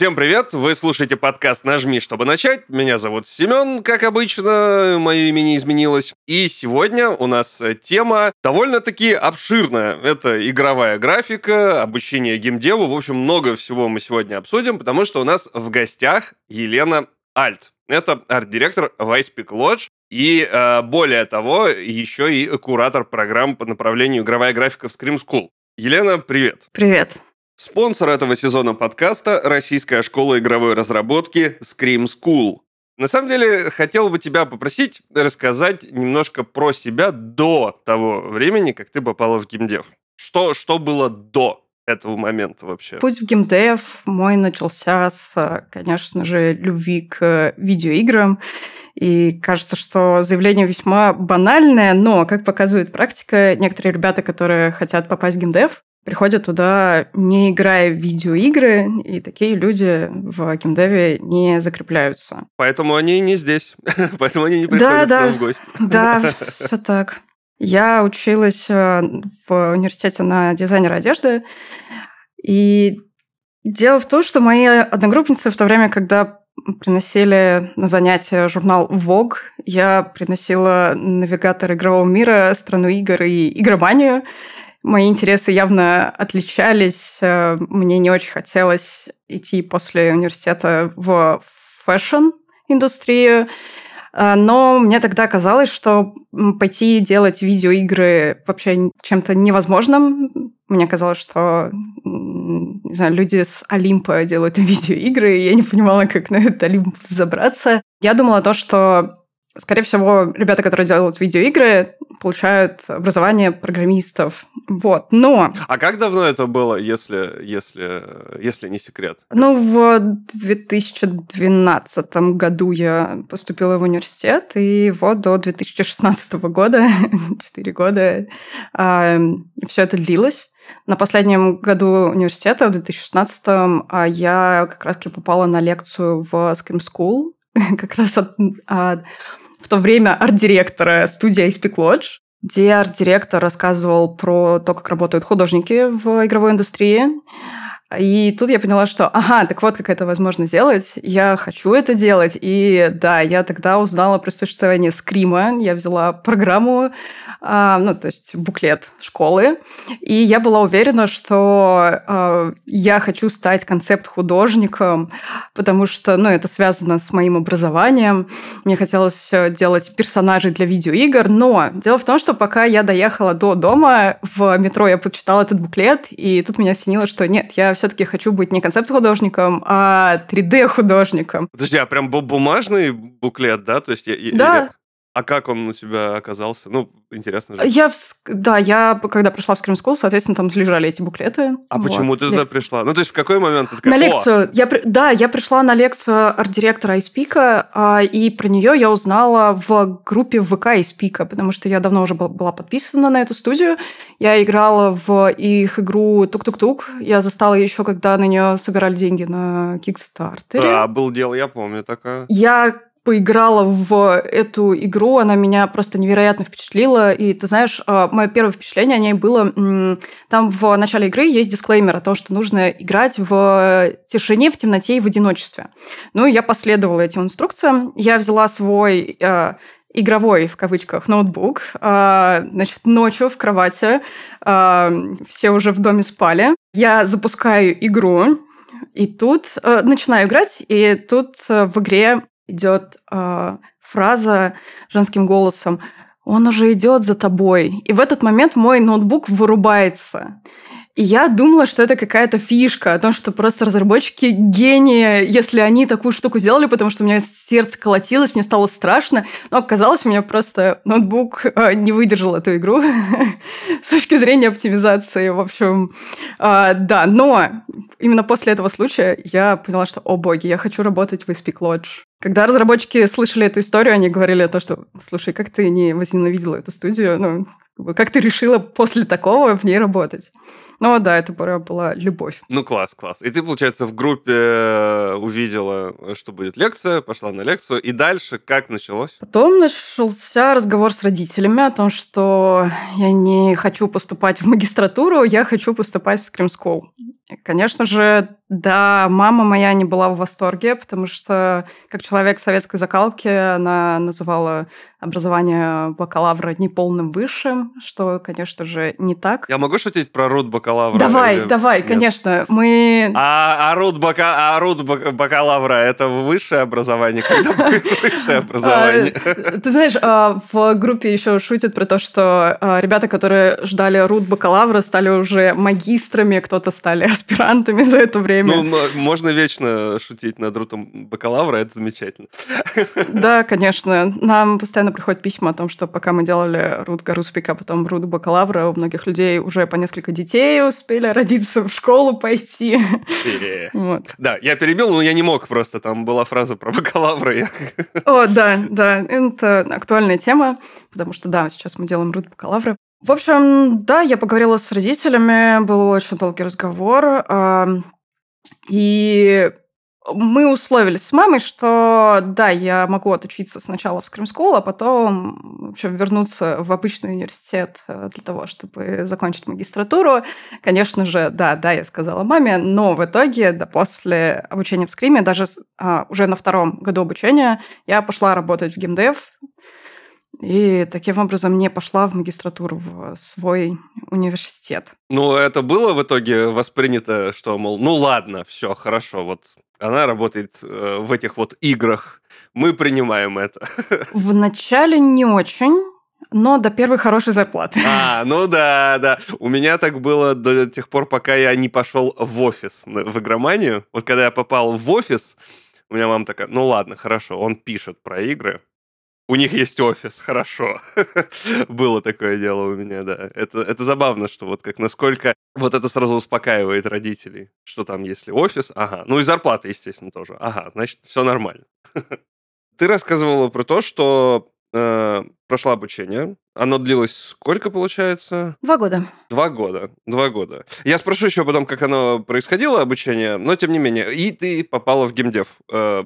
Всем привет! Вы слушаете подкаст «Нажми, чтобы начать». Меня зовут Семен, как обычно, мое имя не изменилось. И сегодня у нас тема довольно-таки обширная. Это игровая графика, обучение геймдеву. В общем, много всего мы сегодня обсудим, потому что у нас в гостях Елена Альт. Это арт-директор Peak Lodge. И э, более того, еще и куратор программ по направлению игровая графика в Scream School. Елена, привет. Привет. Спонсор этого сезона подкаста – Российская школа игровой разработки Scream School. На самом деле, хотел бы тебя попросить рассказать немножко про себя до того времени, как ты попала в геймдев. Что, что было до этого момента вообще? Путь в геймдев мой начался с, конечно же, любви к видеоиграм. И кажется, что заявление весьма банальное, но, как показывает практика, некоторые ребята, которые хотят попасть в геймдев, приходят туда, не играя в видеоигры, и такие люди в геймдеве не закрепляются. Поэтому они не здесь, поэтому они не приходят да, да, в гости. Да, все так. Я училась э, в университете на дизайнера одежды, и дело в том, что мои одногруппницы в то время, когда приносили на занятия журнал Vogue, я приносила навигатор игрового мира, страну игр и игроманию, Мои интересы явно отличались. Э, мне не очень хотелось идти после университета в фэшн-индустрию. Э, но мне тогда казалось, что пойти делать видеоигры вообще чем-то невозможным. Мне казалось, что не знаю, люди с Олимпа делают видеоигры, и я не понимала, как на этот Олимп забраться. Я думала то, что Скорее всего, ребята, которые делают видеоигры, получают образование программистов. Вот. Но... А как давно это было, если, если, если не секрет? Ну, в 2012 году я поступила в университет, и вот до 2016 года, 4 года, а, все это длилось. На последнем году университета, в 2016 а, я как раз-таки попала на лекцию в Scream School, как раз от, от в то время арт-директора студии Ice Lodge, где арт-директор рассказывал про то, как работают художники в игровой индустрии. И тут я поняла, что, ага, так вот, как это возможно сделать. Я хочу это делать. И да, я тогда узнала про существование скрима. Я взяла программу, а, ну, то есть буклет школы. И я была уверена, что а, я хочу стать концепт-художником, потому что, ну, это связано с моим образованием. Мне хотелось делать персонажей для видеоигр, но дело в том, что пока я доехала до дома, в метро я почитала этот буклет, и тут меня осенило, что нет, я все-таки хочу быть не концепт-художником, а 3D-художником. Подожди, а прям бумажный буклет, да? То есть я, да. А как он у тебя оказался? Ну, интересно же. Я, в... да, я, когда пришла в Scream School, соответственно, там лежали эти буклеты. А вот. почему ты туда пришла? Ну, то есть в какой момент? Ты такая, на лекцию. Я, да, я пришла на лекцию арт-директора Ice-Pick а, а, и про нее я узнала в группе ВК Ice-Pick а, потому что я давно уже была подписана на эту студию. Я играла в их игру Тук-Тук-Тук. Я застала еще, когда на нее собирали деньги на Кикстартере. Да, был дело, я помню такое. Я поиграла в эту игру, она меня просто невероятно впечатлила. И ты знаешь, а, мое первое впечатление о ней было... Там в начале игры есть дисклеймер о том, что нужно играть в тишине, в темноте и в одиночестве. Ну, я последовала этим инструкциям. Я взяла свой а, игровой, в кавычках, ноутбук. А, значит, ночью в кровати все уже в доме спали. Я запускаю игру, и тут э, начинаю играть, и тут э, в игре идет э, фраза женским голосом «Он уже идет за тобой». И в этот момент мой ноутбук вырубается. И я думала, что это какая-то фишка, о том, что просто разработчики гении, если они такую штуку сделали, потому что у меня сердце колотилось, мне стало страшно. Но оказалось, у меня просто ноутбук э, не выдержал эту игру с точки зрения оптимизации. В общем, э, да. Но именно после этого случая я поняла, что, о боги, я хочу работать в Speak Lodge. Когда разработчики слышали эту историю, они говорили то, что, слушай, как ты не возненавидела эту студию? Ну, как ты решила после такого в ней работать? Ну да, это была любовь. Ну класс, класс. И ты, получается, в группе э, увидела, что будет лекция, пошла на лекцию. И дальше как началось? Потом начался разговор с родителями о том, что я не хочу поступать в магистратуру, я хочу поступать в Scream School. Конечно же, Да, мама моя не была в восторге, потому что как человек советской закалки она называла образование бакалавра неполным высшим, что, конечно же, не так. Я могу шутить про руд бакалавра? Давай, или... давай, Нет? конечно. Мы... А, а, руд, бака... а руд бакалавра – это высшее образование? Когда высшее а, образование? Ты знаешь, а, в группе еще шутят про то, что а, ребята, которые ждали руд бакалавра, стали уже магистрами, кто-то стали аспирантами за это время. Ну, можно вечно шутить над рутом бакалавра, это замечательно. Да, конечно. Нам постоянно приходят письма о том, что пока мы делали Рут Гаруспика, потом Рут бакалавра, у многих людей уже по несколько детей успели родиться, в школу пойти. Вот. Да, я перебил, но я не мог просто, там была фраза про бакалавра. О, да, да, это актуальная тема, потому что, да, сейчас мы делаем Рут бакалавра. В общем, да, я поговорила с родителями, был очень долгий разговор, и мы условились с мамой, что да, я могу отучиться сначала в School, а потом в общем, вернуться в обычный университет э, для того, чтобы закончить магистратуру. Конечно же, да, да, я сказала маме, но в итоге, да, после обучения в Скриме, даже а, уже на втором году обучения, я пошла работать в геймдев, и таким образом не пошла в магистратуру в свой университет. Ну, это было в итоге воспринято, что, мол, ну ладно, все, хорошо, вот она работает э, в этих вот играх, мы принимаем это. Вначале не очень, но до первой хорошей зарплаты. А, ну да, да. У меня так было до тех пор, пока я не пошел в офис в игроманию. Вот когда я попал в офис, у меня мама такая, ну ладно, хорошо, он пишет про игры, у них есть офис, хорошо. Было такое дело у меня, да. Это, это забавно, что вот как насколько вот это сразу успокаивает родителей, что там если офис, ага. Ну и зарплата, естественно, тоже. Ага, значит, все нормально. Ты рассказывала про то, что э, прошла обучение. Оно длилось сколько, получается? Два года. Два года. Два года. Я спрошу еще потом, как оно происходило, обучение, но тем не менее. И ты попала в геймдев. Э,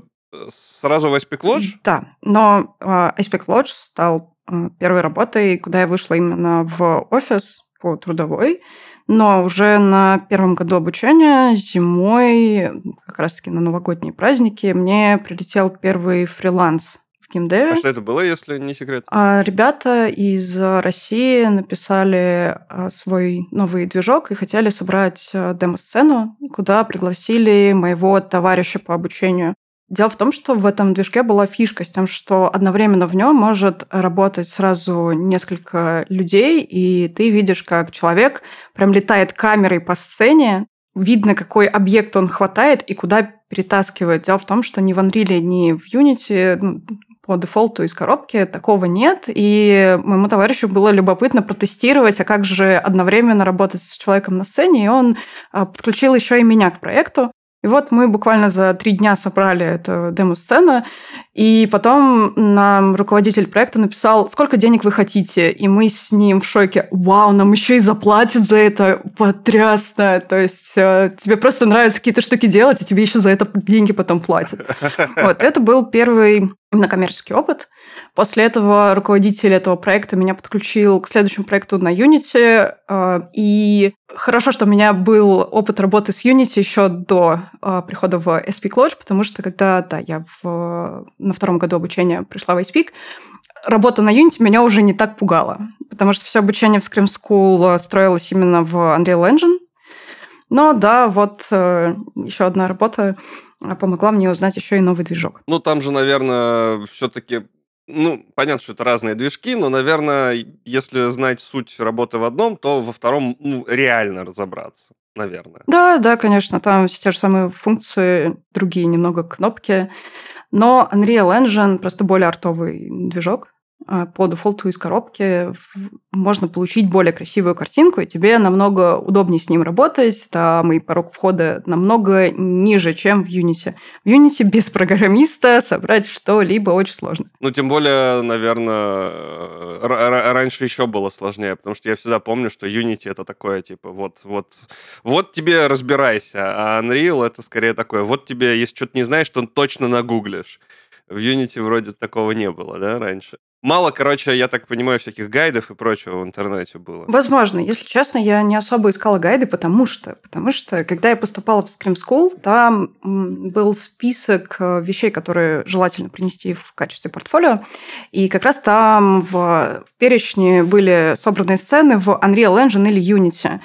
сразу в Aspect Lodge? Да, но Aspect Lodge стал э, первой работой, куда я вышла именно в офис по трудовой. Но уже на первом году обучения зимой, как раз-таки на новогодние праздники, мне прилетел первый фриланс в геймдеве. А что это было, если не секрет? А, ребята из России написали а, свой новый движок и хотели собрать а, демо-сцену, куда пригласили моего товарища по обучению. Дело в том, что в этом движке была фишка с тем, что одновременно в нем может работать сразу несколько людей, и ты видишь, как человек прям летает камерой по сцене, видно, какой объект он хватает и куда перетаскивает. Дело в том, что ни в Unreal, ни в Unity ну, по дефолту из коробки такого нет, и моему товарищу было любопытно протестировать, а как же одновременно работать с человеком на сцене, и он а, подключил еще и меня к проекту. И вот мы буквально за три дня собрали эту демо-сцену, и потом нам руководитель проекта написал, сколько денег вы хотите, и мы с ним в шоке. Вау, нам еще и заплатят за это, потрясно. То есть э, тебе просто нравится какие-то штуки делать, и тебе еще за это деньги потом платят. Вот, это был первый именно коммерческий опыт. После этого руководитель этого проекта меня подключил к следующему проекту на Unity. Э, и хорошо, что у меня был опыт работы с Unity еще до э, прихода в SP Lodge, потому что когда да, я в, на втором году обучения пришла в iSpeak, работа на Unity меня уже не так пугала, потому что все обучение в Scream School строилось именно в Unreal Engine. Но да, вот э, еще одна работа помогла мне узнать еще и новый движок. Ну, там же, наверное, все-таки ну, понятно, что это разные движки, но, наверное, если знать суть работы в одном, то во втором ну, реально разобраться, наверное. Да, да, конечно, там все те же самые функции, другие немного кнопки. Но Unreal Engine просто более артовый движок. А, по дефолту из коробки можно получить более красивую картинку, и тебе намного удобнее с ним работать, там и порог входа намного ниже, чем в Unity. В Unity без программиста собрать что-либо очень сложно. Ну, тем более, наверное, раньше еще было сложнее, потому что я всегда помню, что Unity это такое, типа, вот, вот, вот тебе разбирайся, а Unreal это скорее такое, вот тебе, если что-то не знаешь, то точно нагуглишь. В Unity вроде такого не было, да, раньше? Мало, короче, я так понимаю, всяких гайдов и прочего в интернете было. Возможно. Если честно, я не особо искала гайды, потому что, потому что, когда я поступала в Scream School, там был список э, вещей, которые желательно принести в качестве портфолио. И как раз там в, в перечне были собраны сцены в Unreal Engine или Unity.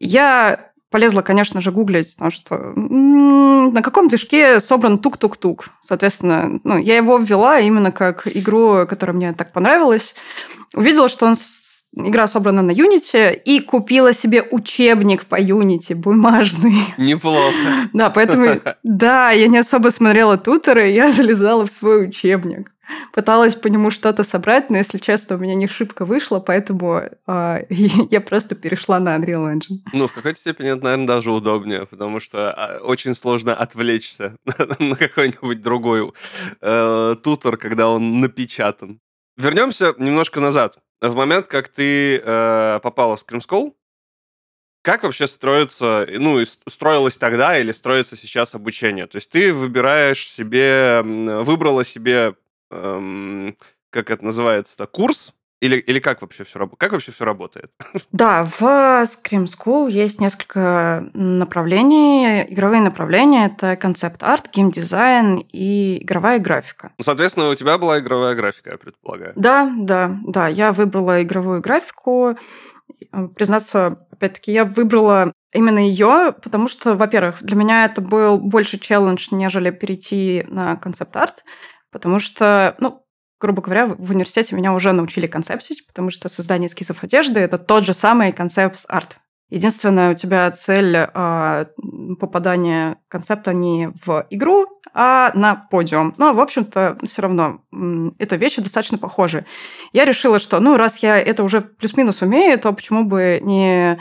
Я полезла, конечно же, гуглить, потому что на каком движке собран тук-тук-тук. Соответственно, ну, я его ввела именно как игру, которая мне так понравилась. Увидела, что он игра собрана на Unity, и купила себе учебник по Unity бумажный. Неплохо. Да, поэтому, да, я не особо смотрела туторы, я залезала в свой учебник. Пыталась по нему что-то собрать, но, если честно, у меня не шибко вышло, поэтому э, я просто перешла на Unreal Engine. Ну, в какой-то степени это, наверное, даже удобнее, потому что а, очень сложно отвлечься на какой-нибудь другой э, тутор, когда он напечатан. Вернемся немножко назад. В момент, как ты э, попала в Scream как вообще строится, ну, строилось тогда или строится сейчас обучение? То есть ты выбираешь себе, выбрала себе эм, как это называется, курс, или, или как вообще все работает? Как вообще все работает? Да, в Scream School есть несколько направлений. Игровые направления — это концепт-арт, геймдизайн и игровая графика. Ну, соответственно, у тебя была игровая графика, я предполагаю. Да, да, да. Я выбрала игровую графику. Признаться, опять-таки, я выбрала именно ее, потому что, во-первых, для меня это был больше челлендж, нежели перейти на концепт-арт. Потому что, ну, грубо говоря, в университете меня уже научили концептить, потому что создание эскизов одежды – это тот же самый концепт-арт. Единственное, у тебя цель э, попадания концепта не в игру, а на подиум. Но, в общем-то, все равно это вещи достаточно похожи. Я решила, что, ну, раз я это уже плюс-минус умею, то почему бы не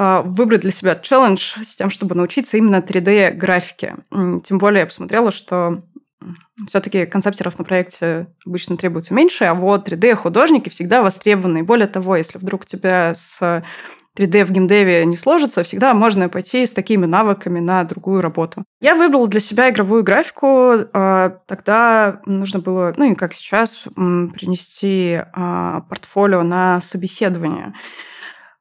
а, выбрать для себя челлендж с тем, чтобы научиться именно 3D-графике. Тем более я посмотрела, что все-таки концептеров на проекте обычно требуется меньше, а вот 3D-художники всегда востребованы. И более того, если вдруг у тебя с 3D в геймдеве не сложится, всегда можно пойти с такими навыками на другую работу. Я выбрала для себя игровую графику. А, тогда нужно было, ну и как сейчас, принести а, портфолио на собеседование.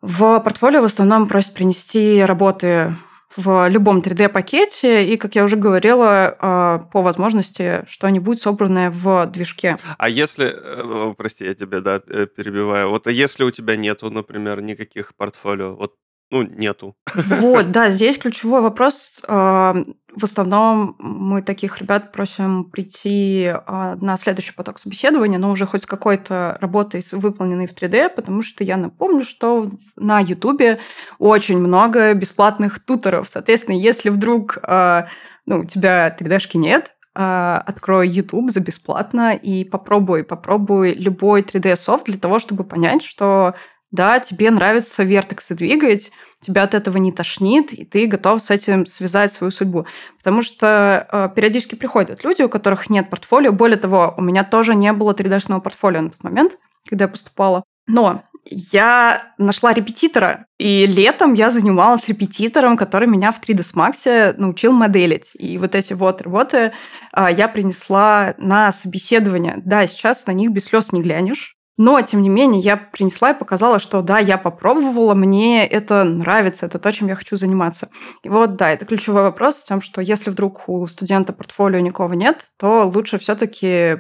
В портфолио в основном просят принести работы в любом 3D-пакете, и, как я уже говорила, а, по возможности что-нибудь собранное в движке. А если, э, прости, я тебя да, э, перебиваю, вот если у тебя нету, например, никаких портфолио, вот ну, нету. Вот, да, здесь ключевой вопрос. А, в основном мы таких ребят просим прийти а, на следующий поток собеседования, но уже хоть с какой-то работой, выполненной в 3D, потому что я напомню, что на YouTube очень много бесплатных туторов. Соответственно, если вдруг а, ну, у тебя 3D-шки нет, открой YouTube за бесплатно и попробуй, попробуй любой 3D-софт для того, чтобы понять, что да, тебе нравится вертексы двигать, тебя от этого не тошнит, и ты готов с этим связать свою судьбу. Потому что э, периодически приходят люди, у которых нет портфолио. Более того, у меня тоже не было 3D-шного портфолио на тот момент, когда я поступала. Но я нашла репетитора, и летом я занималась репетитором, который меня в 3ds Max научил моделить. И вот эти вот работы а, я принесла на собеседование. Да, сейчас на них без слез не глянешь. Но, тем не менее, я принесла и показала, что да, я попробовала, мне это нравится, это то, чем я хочу заниматься. И вот, да, это ключевой вопрос в том, что если вдруг у студента портфолио никого нет, то лучше все-таки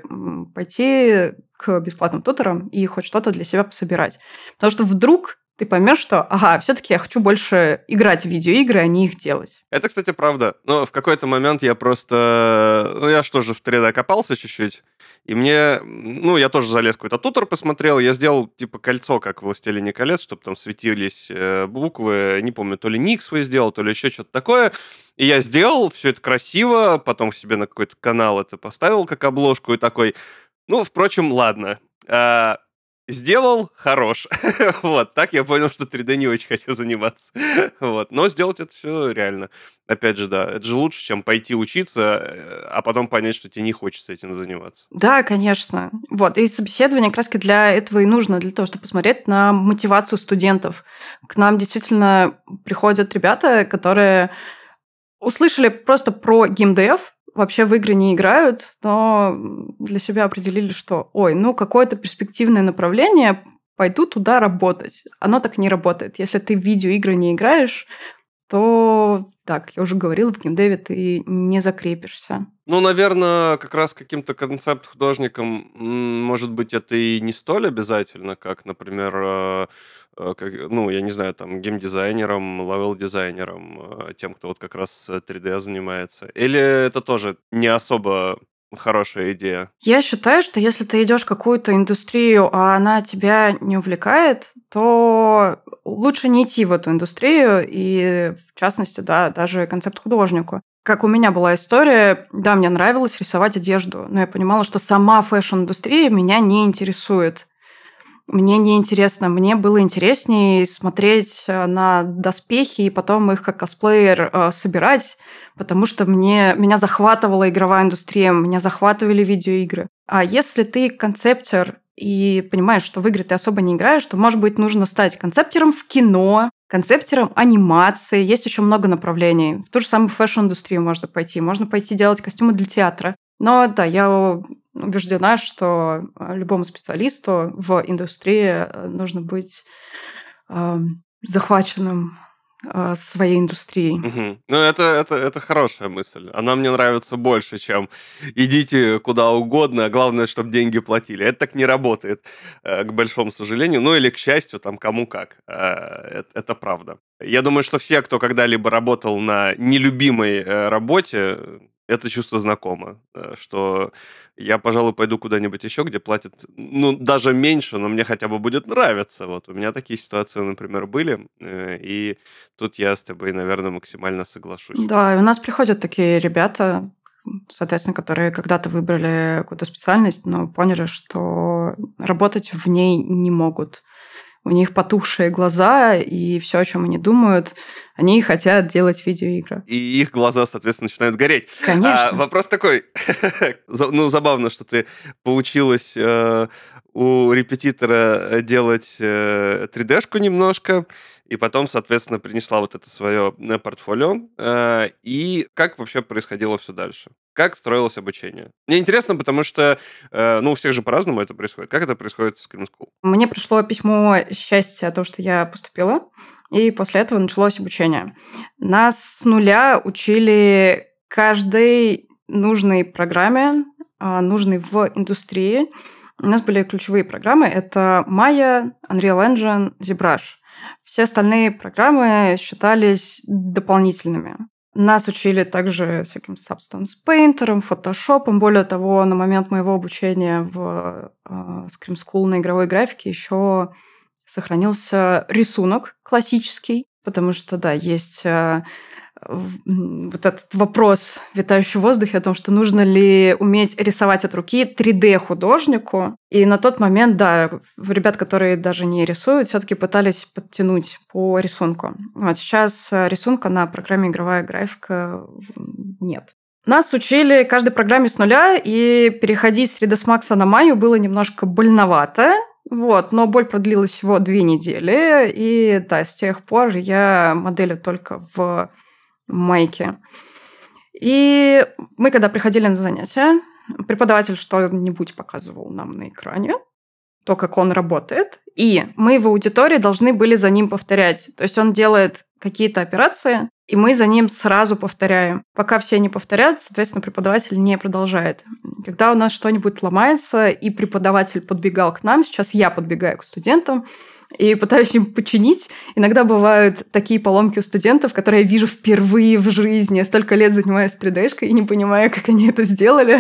пойти к бесплатным туторам и хоть что-то для себя пособирать. Потому что вдруг ты поймешь, что, ага, все-таки я хочу больше играть в видеоигры, а не их делать. Это, кстати, правда. Но в какой-то момент я просто... Ну, я что же в 3D копался чуть-чуть, и мне... Ну, я тоже залез какой-то тутор посмотрел, я сделал, типа, кольцо, как в «Властелине колец», чтобы там светились э, буквы, не помню, то ли ник свой сделал, то ли еще что-то такое. И я сделал, все это красиво, потом себе на какой-то канал это поставил как обложку и такой... Ну, впрочем, ладно. Сделал, хорош. вот, так я понял, что 3D не очень хочу заниматься. вот, но сделать это все реально. Опять же, да, это же лучше, чем пойти учиться, а потом понять, что тебе не хочется этим заниматься. Да, конечно. Вот, и собеседование как раз для этого и нужно, для того, чтобы посмотреть на мотивацию студентов. К нам действительно приходят ребята, которые услышали просто про геймдев, вообще в игры не играют, но для себя определили, что, ой, ну какое-то перспективное направление, пойду туда работать. Оно так не работает. Если ты в видеоигры не играешь, то, так, я уже говорила, в геймдеве ты не закрепишься. Ну, наверное, как раз каким-то концепт-художником, может быть, это и не столь обязательно, как, например, э, э, как, ну, я не знаю, там, геймдизайнером, левел-дизайнером, э, тем, кто вот как раз 3D занимается. Или это тоже не особо хорошая идея? Я считаю, что если ты идешь в какую-то индустрию, а она тебя не увлекает, то лучше не идти в эту индустрию и, в частности, да, даже концепт-художнику. Как у меня была история, да, мне нравилось рисовать одежду, но я понимала, что сама fashion-индустрия меня не интересует. Мне не интересно. Мне было интереснее смотреть э, на доспехи и потом их как косплеер э, собирать, потому что мне, меня захватывала игровая индустрия, меня захватывали видеоигры. А если ты концептер и понимаешь, что в игры ты особо не играешь, то, может быть, нужно стать концептером в кино, концептером анимации. Есть еще много направлений. В ту же самую fashion-индустрию можно пойти. Можно пойти делать костюмы для театра. Но да, я убеждена, что любому специалисту в индустрии нужно быть э, захваченным а, своей индустрией. Угу. Ну, это, это, это хорошая мысль. Она мне нравится больше, чем идите куда угодно, а главное, чтобы деньги платили. Это так не работает, э, к большому сожалению. Ну, или к счастью, там, кому как. Э, это, это правда. Я думаю, что все, кто когда-либо работал на нелюбимой э, работе, это чувство знакомо, что я, пожалуй, пойду куда-нибудь еще, где платят, ну, даже меньше, но мне хотя бы будет нравиться. Вот у меня такие ситуации, например, были, э, и тут я с тобой, наверное, максимально соглашусь. Да, и у нас приходят такие ребята, соответственно, которые когда-то выбрали какую-то специальность, но поняли, что работать в ней не могут у них потухшие глаза, и все, о чем они думают, они хотят делать видеоигры. И их глаза, соответственно, начинают гореть. Конечно. А, вопрос такой, ну, забавно, что ты поучилась э, у репетитора делать э, 3D-шку немножко, и потом, соответственно, принесла вот это свое э, портфолио. Э, и как вообще происходило все дальше? Как строилось обучение? Мне интересно, потому что, э, ну, у всех же по-разному это происходит. Как это происходит в Scream School? Мне пришло письмо счастья о том, что я поступила, и после этого началось обучение. Нас с нуля учили каждой нужной программе, а, нужной в индустрии. У нас были ключевые программы. Это Maya, Unreal Engine, ZBrush. Все остальные программы считались дополнительными. Нас учили также всяким Substance Painter, Photoshop. Более того, на момент моего обучения в э, Scream School на игровой графике еще сохранился рисунок классический, потому что, да, есть э, вот этот вопрос, витающий в воздухе, о том, что нужно ли уметь рисовать от руки 3D-художнику. И на тот момент, да, ребят, которые даже не рисуют, все таки пытались подтянуть по рисунку. Вот сейчас э, рисунка на программе «Игровая графика» нет. Нас учили каждой программе с нуля, и переходить с 3ds Max на Maya было немножко больновато, вот, но боль продлилась всего две недели, и да, с тех пор я моделю только в майке. И мы, когда приходили на занятия, преподаватель что-нибудь показывал нам на экране, то, как он работает, и мы в аудитории должны были за ним повторять. То есть он делает какие-то операции, и мы за ним сразу повторяем. Пока все не повторят, соответственно, преподаватель не продолжает. Когда у нас что-нибудь ломается, и преподаватель подбегал к нам, сейчас я подбегаю к студентам, и пытаюсь им починить. Иногда бывают такие поломки у студентов, которые я вижу впервые в жизни. Я столько лет занимаюсь 3D-шкой и не понимаю, как они это сделали.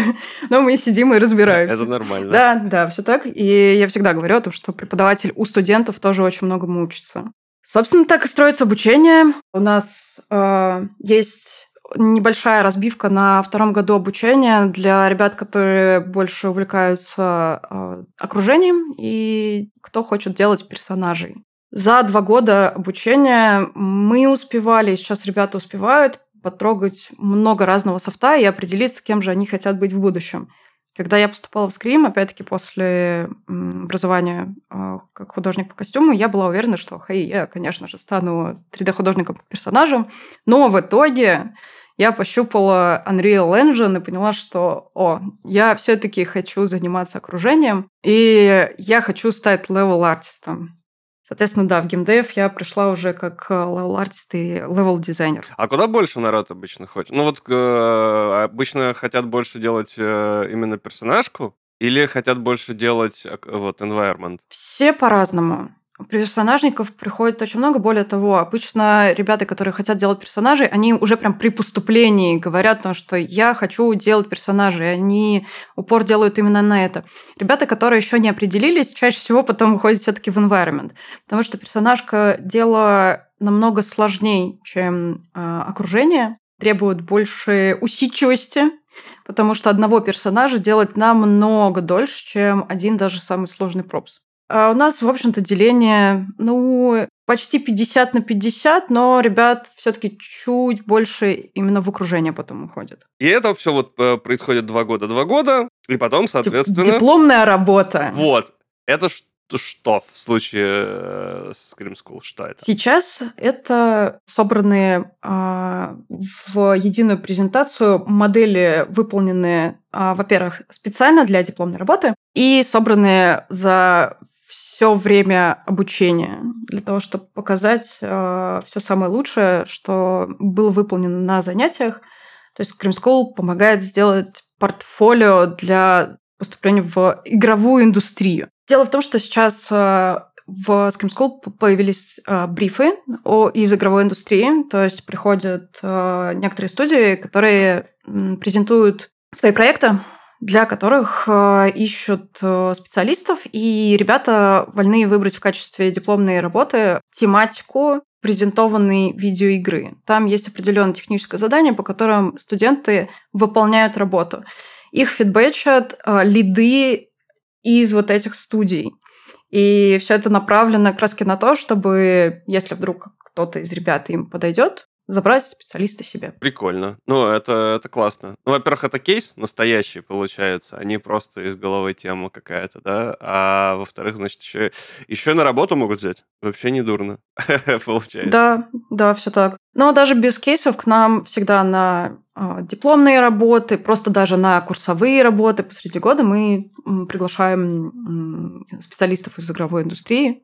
Но мы сидим и разбираемся. Это нормально. Да, да, все так. И я всегда говорю о том, что преподаватель у студентов тоже очень многому учится. Собственно, так и строится обучение. У нас э, есть небольшая разбивка на втором году обучения для ребят, которые больше увлекаются э, окружением и кто хочет делать персонажей. За два года обучения мы успевали, сейчас ребята успевают потрогать много разного софта и определиться, кем же они хотят быть в будущем. Когда я поступала в Scream, опять-таки после образования э, как художник по костюму, я была уверена, что, хей, я, конечно же, стану 3D-художником по персонажам, но в итоге я пощупала Unreal Engine и поняла, что, о, я все-таки хочу заниматься окружением, и я хочу стать level artist ом. Соответственно, да, в геймдев я пришла уже как level artist и level-дизайнер. А куда больше народ обычно хочет? Ну вот э, обычно хотят больше делать э, именно персонажку, или хотят больше делать вот environment? Все по-разному. Персонажников приходит очень много. Более того, обычно ребята, которые хотят делать персонажей, они уже прям при поступлении говорят, то, что я хочу делать персонажей. Они упор делают именно на это. Ребята, которые еще не определились, чаще всего потом выходят все-таки в environment. Потому что персонажка дело намного сложнее, чем э, окружение, требует больше усидчивости, потому что одного персонажа делать намного дольше, чем один даже самый сложный пропс. А у нас, в общем-то, деление, ну, почти 50 на 50, но ребят все-таки чуть больше именно в окружение потом уходят. И это все вот э, происходит два года, два года, и потом, соответственно... Дипломная работа. Вот. Это что в случае э, с Scream School? Что это? Сейчас это собранные э, в единую презентацию модели, выполненные, э, во-первых, специально для дипломной работы и собранные за все время обучения для того, чтобы показать э, все самое лучшее, что было выполнено на занятиях. То есть School помогает сделать портфолио для поступления в игровую индустрию. Дело в том, что сейчас э, в Scream School появились э, брифы о, из игровой индустрии, то есть приходят э, некоторые студии, которые презентуют свои проекты для которых э, ищут э, специалистов, и ребята вольны выбрать в качестве дипломной работы тематику презентованной видеоигры. Там есть определенное техническое задание, по которым студенты выполняют работу. Их фидбэчат э, лиды из вот этих студий. И все это направлено как на то, чтобы, если вдруг кто-то из ребят им подойдет, забрать специалиста себе. Прикольно. Ну, это, это классно. Ну, во-первых, это кейс настоящий, получается, а не просто из головы тема какая-то, да? А во-вторых, значит, еще, еще на работу могут взять. Вообще не дурно, получается. Да, да, все так. Но даже без кейсов к нам всегда на э, дипломные работы, просто даже на курсовые работы посреди года мы приглашаем специалистов из игровой индустрии,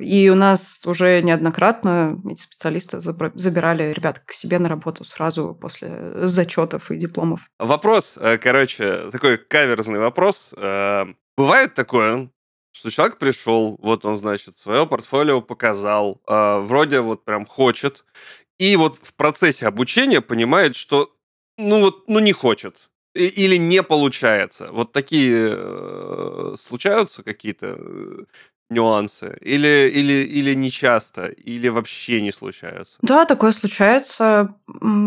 и у нас уже неоднократно эти специалисты забирали ребят к себе на работу сразу после зачетов и дипломов. Вопрос, э, короче, такой каверзный вопрос. Э, бывает такое, что человек пришел, вот он, значит, свое портфолио показал, э, вроде вот прям хочет, и вот в процессе обучения понимает, что ну вот, ну не хочет, или не получается. Вот такие случаются какие-то нюансы? Или, или, или не часто? Или вообще не случаются? Да, такое случается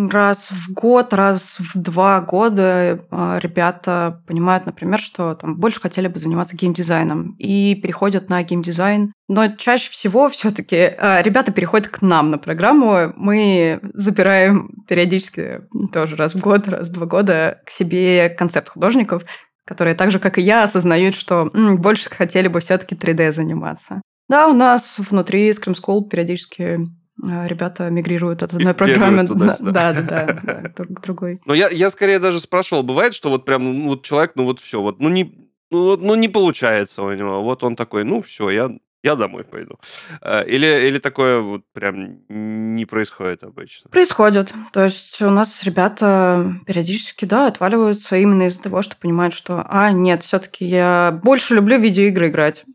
раз в год, раз в два года. А, ребята понимают, например, что там больше хотели бы заниматься геймдизайном и переходят на геймдизайн. Но чаще всего все-таки а, ребята переходят к нам на программу. Мы забираем периодически тоже раз в год, раз в два года к себе концепт художников, которые так же, как и я, осознают, что м, больше хотели бы все-таки 3D заниматься. Да, у нас внутри Scream School периодически э, ребята мигрируют от одной программы да, да, да, да, к другой. Но я, я скорее даже спрашивал, бывает, что вот прям ну, вот человек, ну вот все, вот, ну не, ну, вот, ну не получается у него, вот он такой, ну все, я я домой пойду. Э, или, или такое вот прям не происходит обычно? Происходит. То есть у нас ребята периодически, да, отваливаются именно из-за того, что понимают, что, а, нет, все таки я больше люблю видеоигры играть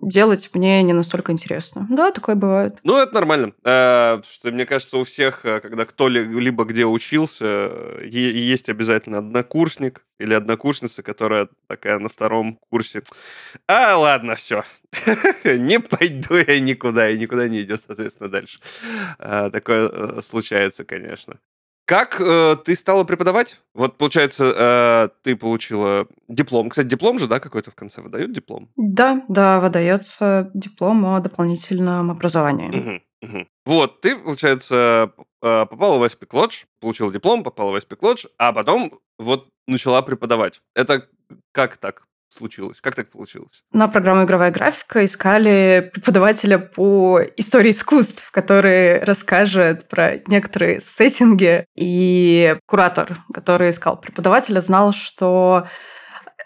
делать мне не настолько интересно. Да, такое бывает. Ну, это нормально. Э, что, мне кажется, у всех, э, когда кто-либо где учился, есть обязательно однокурсник или однокурсница, которая такая на втором курсе. А, ладно, все. Не пойду я никуда, и никуда не идет, соответственно, дальше. Э, такое случается, конечно. Как э, ты стала преподавать? Вот, получается, э, ты получила диплом. Кстати, диплом же, да, какой-то в конце выдают диплом? Да, да, выдается диплом о дополнительном образовании. Угу, угу. Вот, ты, получается, э, попала в Аспик Лодж, получила диплом, попала в Аспик Лодж, а потом вот начала преподавать. Это как так случилось? Как так получилось? На программу «Игровая графика» искали преподавателя по истории искусств, который расскажет про некоторые сеттинги. И куратор, который искал преподавателя, знал, что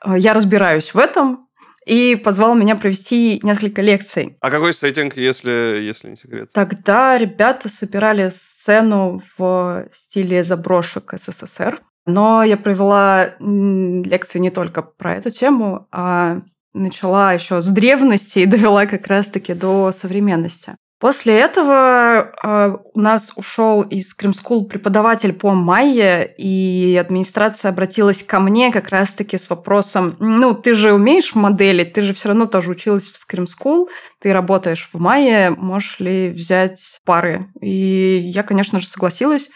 э, я разбираюсь в этом, и позвал меня провести несколько лекций. А какой сеттинг, если, если не секрет? Тогда ребята собирали сцену в стиле заброшек СССР. Но я провела лекции не только про эту тему, а начала еще с древности и довела как раз-таки до современности. После этого э, у нас ушел из Кримскул преподаватель по майе, и администрация обратилась ко мне как раз-таки с вопросом, ну, ты же умеешь моделить, ты же все равно тоже училась в Скримскул, ты работаешь в майе, можешь ли взять пары? И я, конечно же, согласилась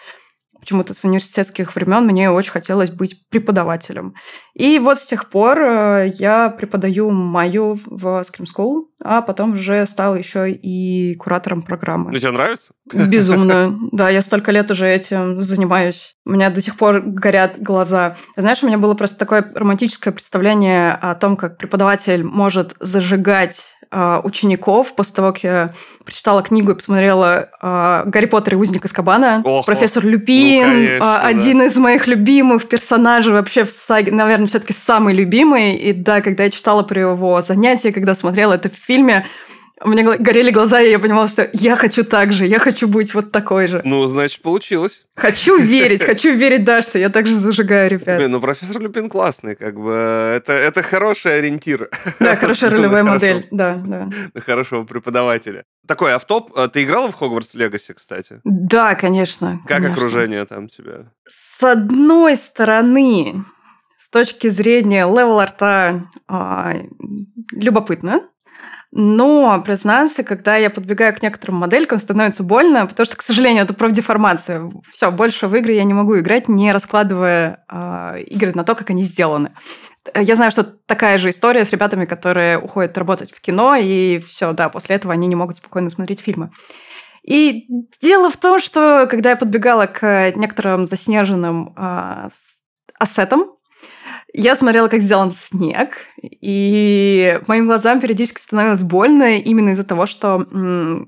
почему-то с университетских времен мне очень хотелось быть преподавателем. И вот с тех пор э, я преподаю Майю в Scream School, а потом уже стала еще и куратором программы. Ну, тебе нравится? Безумно. Да, я столько лет уже этим занимаюсь. У меня до сих пор горят глаза. Знаешь, у меня было просто такое романтическое представление о том, как преподаватель может зажигать учеников после того, как я прочитала книгу и посмотрела э, «Гарри Поттер и узник Аскабана». Ох, Профессор Люпин, ну, конечно, один да. из моих любимых персонажей вообще в саге, наверное, все-таки самый любимый. И да, когда я читала про его занятия, когда смотрела это в фильме, у меня горели глаза, и я понимала, что я хочу так же, я хочу быть вот такой же. Ну, значит, получилось. Хочу верить, хочу верить, да, что я также зажигаю ребят. Блин, ну профессор Люпин классный, как бы, это, это хороший ориентир. Да, хорошая ролевая модель, да, да. На хорошего преподавателя. Такой автоп. А ты играла в Hogwarts Legacy, кстати? Да, конечно. Как окружение там тебя? С одной стороны, с точки зрения level art а, а, любопытно. Но, признаться, когда я подбегаю к некоторым моделькам, становится больно, потому что, к сожалению, это профдеформация. Все, больше в игры я не могу играть, не раскладывая э, игры на то, как они сделаны. Я знаю, что такая же история с ребятами, которые уходят работать в кино, и все, да, после этого они не могут спокойно смотреть фильмы. И дело в том, что когда я подбегала к некоторым заснеженным э, ассетам, я смотрела, как сделан снег, и моим глазам периодически становилось больно именно из-за того, что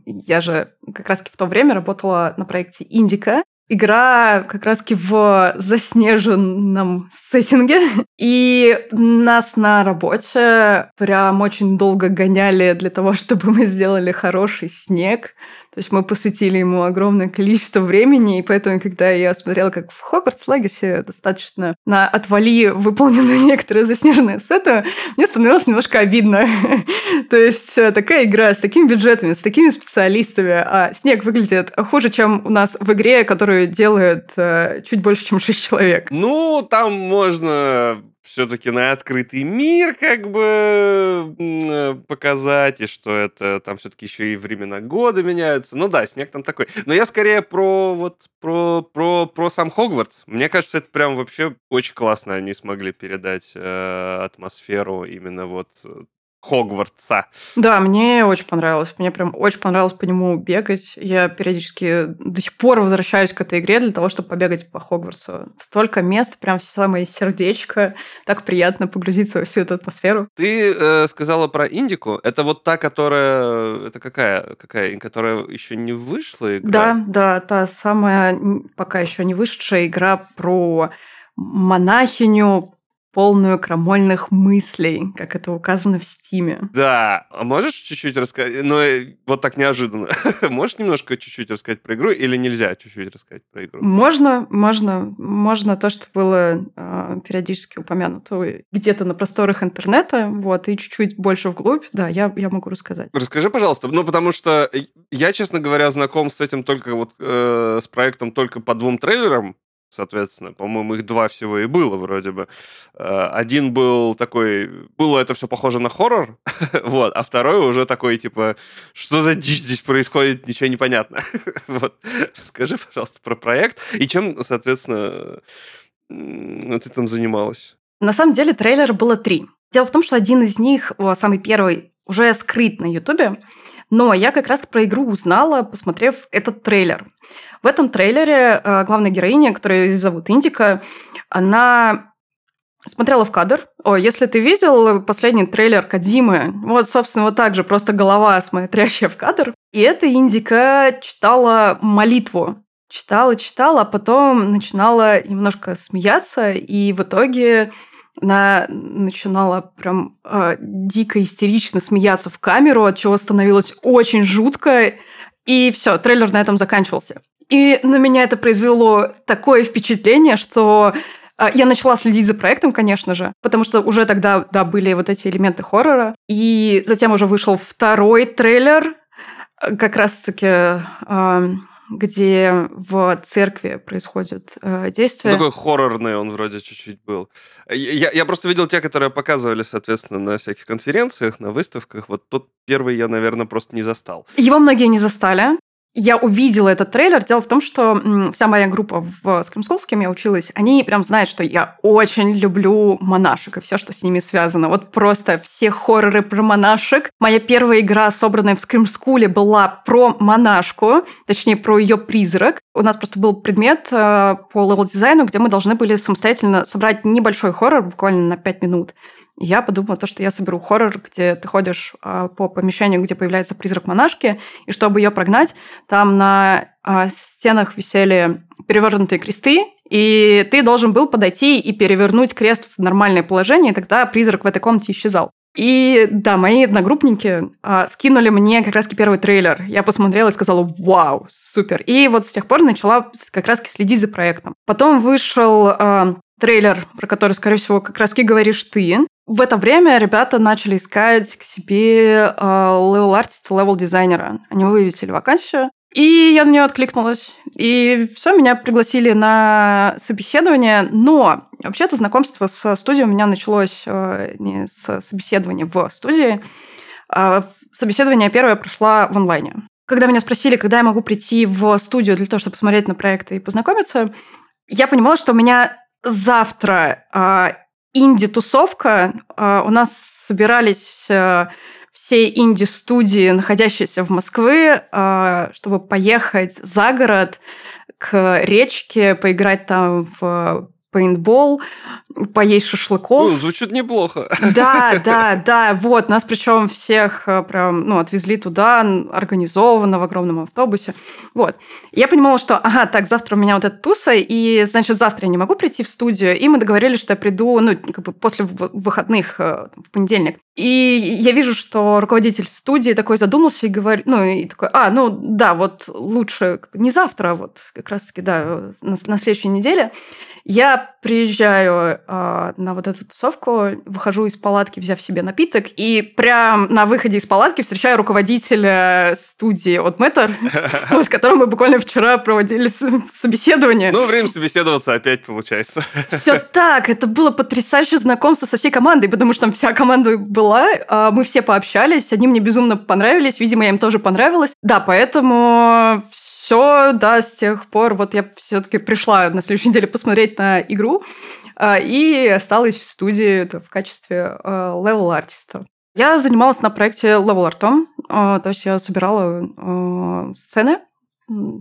я же как раз в то время работала на проекте «Индика», игра как раз в заснеженном сеттинге. И нас на работе прям очень долго гоняли для того, чтобы мы сделали хороший снег. То есть мы посвятили ему огромное количество времени, и поэтому, когда я смотрела, как в Хогвартс Легаси достаточно на отвали выполнены некоторые заснеженные сеты, мне становилось немножко обидно. То есть э, такая игра с такими бюджетами, с такими специалистами, а снег выглядит хуже, чем у нас в игре, которую делает э, чуть больше, чем 6 человек. Ну, там можно все-таки на открытый мир как бы э, показать, и что это там все-таки еще и времена года меняются. Ну да, снег там такой. Но я скорее про вот про, про, про сам Хогвартс. Мне кажется, это прям вообще очень классно они смогли передать э, атмосферу именно вот э, Хогвартса. Да, мне очень понравилось. Мне прям очень понравилось по нему бегать. Я периодически до сих пор возвращаюсь к этой игре для того, чтобы побегать по Хогвартсу. Столько мест, прям все самое сердечко. Так приятно погрузиться во всю эту атмосферу. Ты э, сказала про Индику. Это вот та, которая... Это какая? Какая? Которая еще не вышла игра? Да, да, та самая пока еще не вышедшая игра про монахиню, полную крамольных мыслей, как это указано в Стиме. Да, а можешь чуть-чуть рассказать? Ну, э, вот так неожиданно. можешь немножко чуть-чуть рассказать про игру или нельзя чуть-чуть рассказать про игру? Можно, можно. Можно то, что было э, периодически упомянуто где-то на просторах интернета, вот, и чуть-чуть больше вглубь, да, я, я могу рассказать. Расскажи, пожалуйста, ну, потому что я, честно говоря, знаком с этим только вот, э, с проектом только по двум трейлерам, соответственно. По-моему, их два всего и было вроде бы. Э, один был такой... Было это все похоже на хоррор, вот, а второй уже такой, типа, что за дичь здесь происходит, ничего не понятно. вот. Скажи, пожалуйста, про проект и чем, соответственно, ты там занималась? На самом деле трейлера было три. Дело в том, что один из них, самый первый, уже скрыт на Ютубе, но я как раз про игру узнала, посмотрев этот трейлер. В этом трейлере э, главная героиня, которую зовут Индика, она смотрела в кадр. О, если ты видел последний трейлер Кадимы, вот, собственно, вот так же, просто голова смотрящая в кадр. И эта индика читала молитву. Читала, читала, а потом начинала немножко смеяться, и в итоге она начинала прям э, дико истерично смеяться в камеру, от чего становилось очень жутко. И все, трейлер на этом заканчивался. И на меня это произвело такое впечатление, что а, я начала следить за проектом, конечно же, потому что уже тогда, да, были вот эти элементы хоррора. И затем уже вышел второй трейлер, э, как раз-таки а, где в церкви происходит э, действие. Ну, такой хоррорный он вроде чуть-чуть был. Я, я просто видел те, которые показывали, соответственно, на всяких конференциях, на выставках. Вот тот первый я, наверное, просто не застал. Его многие не застали я увидела этот трейлер. Дело в том, что вся моя группа в Scream с кем я училась, они прям знают, что я очень люблю монашек и все, что с ними связано. Вот просто все хорроры про монашек. Моя первая игра, собранная в Scream была про монашку, точнее, про ее призрак. У нас просто был предмет э, по level-дизайну, где мы должны были самостоятельно собрать небольшой хоррор, буквально на 5 минут я подумала, то, что я соберу хоррор, где ты ходишь а, по помещению, где появляется призрак монашки, и чтобы ее прогнать, там на а, стенах висели перевернутые кресты, и ты должен был подойти и перевернуть крест в нормальное положение, и тогда призрак в этой комнате исчезал. И да, мои одногруппники а, скинули мне как раз первый трейлер. Я посмотрела и сказала, вау, супер. И вот с тех пор начала как раз следить за проектом. Потом вышел а, трейлер, про который, скорее всего, как раз говоришь ты. В это время ребята начали искать к себе level artist а, level-дизайнера. Они вывесили вакансию. И я на нее откликнулась. И все, меня пригласили на собеседование. Но вообще-то знакомство с студией у меня началось э, не с собеседования в студии. А собеседование первое прошло в онлайне. Когда меня спросили, когда я могу прийти в студию для того, чтобы посмотреть на проекты и познакомиться, я понимала, что у меня завтра а, инди-тусовка. А, у нас собирались а, все инди-студии, находящиеся в Москве, чтобы поехать за город к речке, поиграть там в пейнтбол, поесть шашлыков. Ну, звучит неплохо. Да, да, да. Вот, нас причем всех э, прям, ну, отвезли туда организованно в огромном автобусе. Вот. Я понимала, что, ага, так, завтра у меня вот эта туса, и, значит, завтра я не могу прийти в студию, и мы договорились, что я приду, ну, как бы после выходных э, в понедельник. И я вижу, что руководитель студии такой задумался и говорит, ну, и такой, а, ну, да, вот лучше не завтра, а вот как раз-таки, да, на, на следующей неделе. Я приезжаю э, на вот эту тусовку, выхожу из палатки, взяв себе напиток, и прям на выходе из палатки встречаю руководителя студии от Мэттер, с которым мы буквально вчера проводили собеседование. Ну, время собеседоваться опять получается. Все так, это было потрясающее знакомство со всей командой, потому что там вся команда была, а, мы все пообщались, они мне безумно понравились, видимо, я им тоже понравилась. Да, поэтому все, да, с тех пор вот я все-таки пришла на следующей неделе посмотреть на игру а, и осталась в студии в качестве level artist а. Я занималась на проекте Art, а, то есть я собирала а, сцены,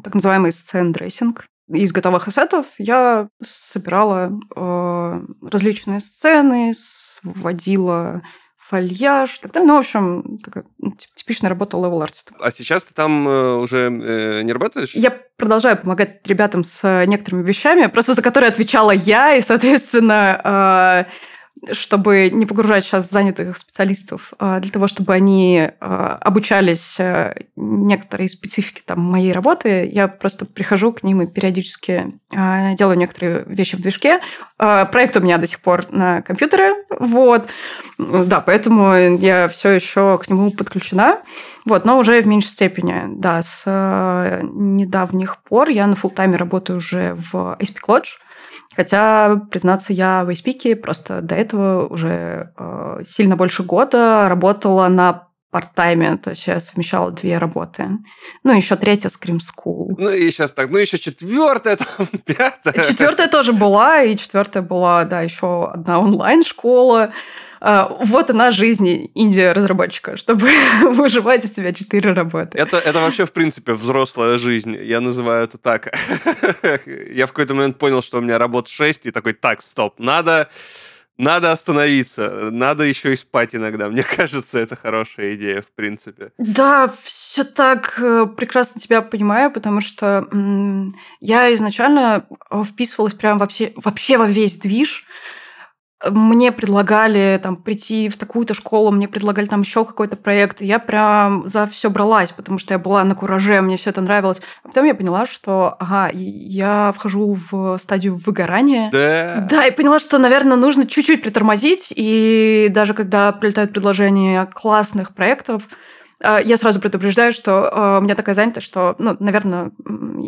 так называемый scene dressing. Из готовых ассетов я собирала различные сцены, сводила foliage так далее. Ну, в общем, такая ну, типичная работа level artist а. А сейчас ты там э, уже э, не работаешь? Я продолжаю помогать ребятам с некоторыми вещами, просто за которые отвечала я, и, соответственно, э, чтобы не погружать сейчас занятых специалистов, а, для того, чтобы они а, обучались э, некоторой специфике там, моей работы, я просто прихожу к ним и периодически а, делаю некоторые вещи в движке. Проект у меня до сих пор на компьютере, вот. Да, поэтому я все еще к нему подключена, вот, но уже в меньшей степени. Да, с недавних пор я на фултайме работаю уже в Aspic Lodge, Хотя, признаться, я в Айспике просто до этого уже э, сильно больше года работала на парт-тайме, то есть я совмещала две работы. Ну, еще третья Scream School. Ну, и сейчас так, ну, еще четвертая, там, пятая. Четвертая тоже была, и четвертая была, да, еще одна онлайн-школа. А, вот она жизнь инди-разработчика, чтобы выживать из себя четыре работы. Это, это вообще, в принципе, взрослая жизнь. Я называю это так. Я в какой-то момент понял, что у меня работ шесть, и такой, так, стоп, надо надо остановиться, надо еще и спать иногда. Мне кажется, это хорошая идея, в принципе. Да, все так э, прекрасно тебя понимаю, потому что я изначально вписывалась прям вообще, вообще во весь движ мне предлагали там прийти в такую-то школу, мне предлагали там еще какой-то проект. И я прям за все бралась, потому что я была на кураже, мне все это нравилось. А потом я поняла, что, ага, я вхожу в стадию выгорания. Да. Да, и поняла, что, наверное, нужно чуть-чуть притормозить. И даже когда прилетают предложения классных проектов, я сразу предупреждаю, что а, у меня такая занятость, что, ну, наверное,